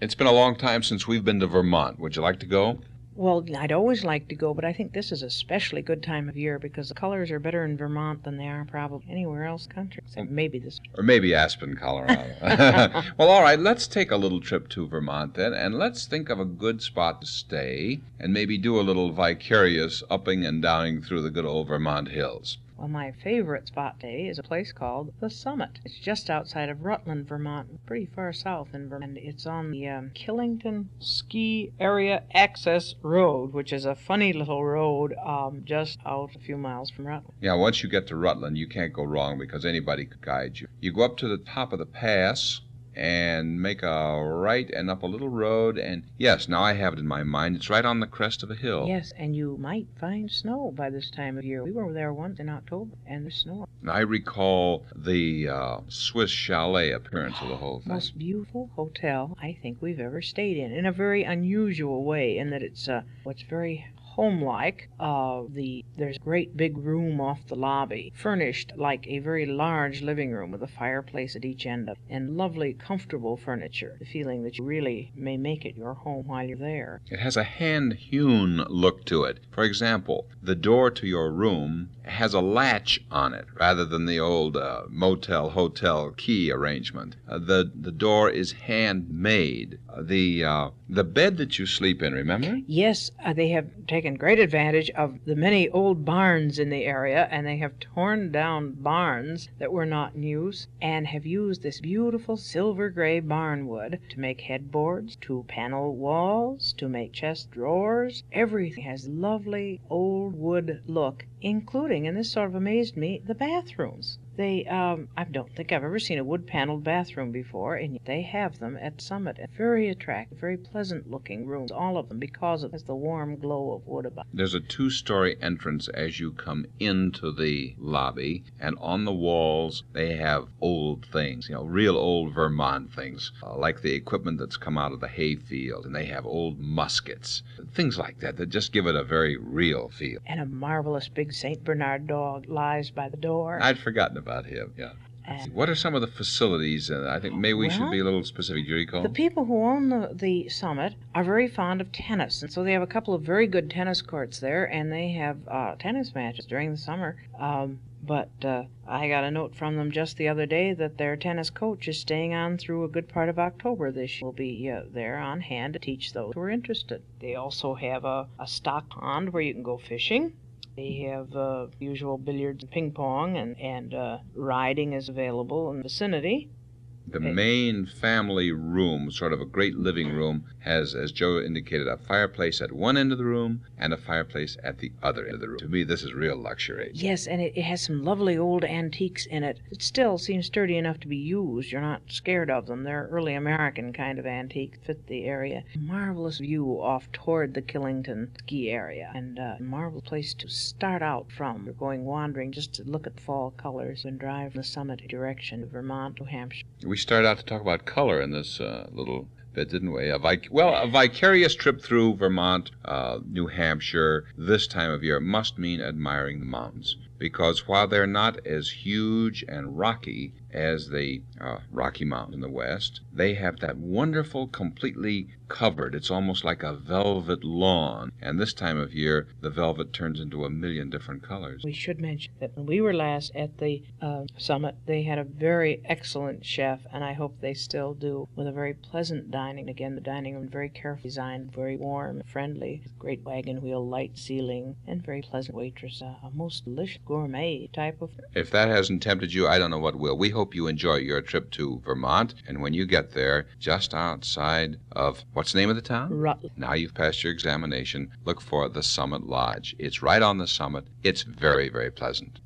It's been a long time since we've been to Vermont. Would you like to go? Well, I'd always like to go, but I think this is a especially good time of year because the colors are better in Vermont than they are probably anywhere else in the country, except mm. maybe this. Or maybe Aspen, Colorado. well, all right, let's take a little trip to Vermont then, and let's think of a good spot to stay and maybe do a little vicarious upping and downing through the good old Vermont hills. Well, my favorite spot today is a place called The Summit. It's just outside of Rutland, Vermont, pretty far south in Vermont. It's on the um, Killington Ski Area Access Road, which is a funny little road um, just out a few miles from Rutland. Yeah, once you get to Rutland, you can't go wrong because anybody could guide you. You go up to the top of the pass and make a right and up a little road and yes now i have it in my mind it's right on the crest of a hill Yes, and you might find snow by this time of year. We were there once in October, and there's snow. I recall the uh, swiss chalet appearance of the whole thing Most beautiful hotel I think we've ever stayed in, in a very unusual way, in that it's uh, what's very homelike. Uh, the there's a great big room off the lobby, furnished like a very large living room with a fireplace at each end of, and lovely, comfortable furniture. The feeling that you really may make it your home while you're there. It has a hand hewn look to it. For example, the door to your room has a latch on it rather than the old uh, motel hotel key arrangement. Uh, the the door is handmade. Uh, the uh, the bed that you sleep in, remember? Yes, uh, they have taken great advantage of the many old barns in the area, and they have torn down barns that were not in use, and have used this beautiful silver gray barn wood to make headboards, to panel walls, to make chest drawers. Everything has lovely old wood look, including, and this sort of amazed me, the bathrooms. They, um, I don't think I've ever seen a wood paneled bathroom before, and they have them at Summit. Very attractive, very pleasant looking rooms, all of them, because it has the warm glow of wood about. There's a two story entrance as you come into the lobby, and on the walls they have old things, you know, real old Vermont things, uh, like the equipment that's come out of the hayfield, and they have old muskets, things like that, that just give it a very real feel. And a marvelous big St. Bernard dog lies by the door. I'd forgotten about him, yeah. and What are some of the facilities? Uh, I think maybe we should be a little specific. Do you recall? The people who own the, the summit are very fond of tennis, and so they have a couple of very good tennis courts there, and they have uh, tennis matches during the summer. Um, but uh, I got a note from them just the other day that their tennis coach is staying on through a good part of October this year. Will be uh, there on hand to teach those who are interested. They also have a, a stock pond where you can go fishing. They have uh, usual billiards and ping pong, and, and uh, riding is available in the vicinity. The main family room, sort of a great living room, has, as Joe indicated, a fireplace at one end of the room and a fireplace at the other end of the room. To me, this is real luxury. Yes, and it, it has some lovely old antiques in it. It still seems sturdy enough to be used. You're not scared of them. They're early American kind of antiques, fit the area. Marvelous view off toward the Killington ski area, and uh, a marvelous place to start out from. You're going wandering just to look at the fall colors and drive the summit direction of Vermont, New Hampshire. We started out to talk about color in this uh, little bit, didn't we? A vic- well, a vicarious trip through Vermont, uh, New Hampshire, this time of year must mean admiring the mountains. Because while they're not as huge and rocky as the uh, Rocky Mountains in the west, they have that wonderful, completely covered, it's almost like a velvet lawn. And this time of year, the velvet turns into a million different colors. We should mention that when we were last at the uh, summit, they had a very excellent chef, and I hope they still do, with a very pleasant dining. Again, the dining room very carefully designed, very warm, friendly, great wagon wheel, light ceiling, and very pleasant waitress. Uh, a most delicious gourmet type of. If that hasn't tempted you, I don't know what will. We hope you enjoy your trip to Vermont. And when you get there, just outside of what's the name of the town? Rutland. Now you've passed your examination. Look for the Summit Lodge. It's right on the summit. It's very, very pleasant.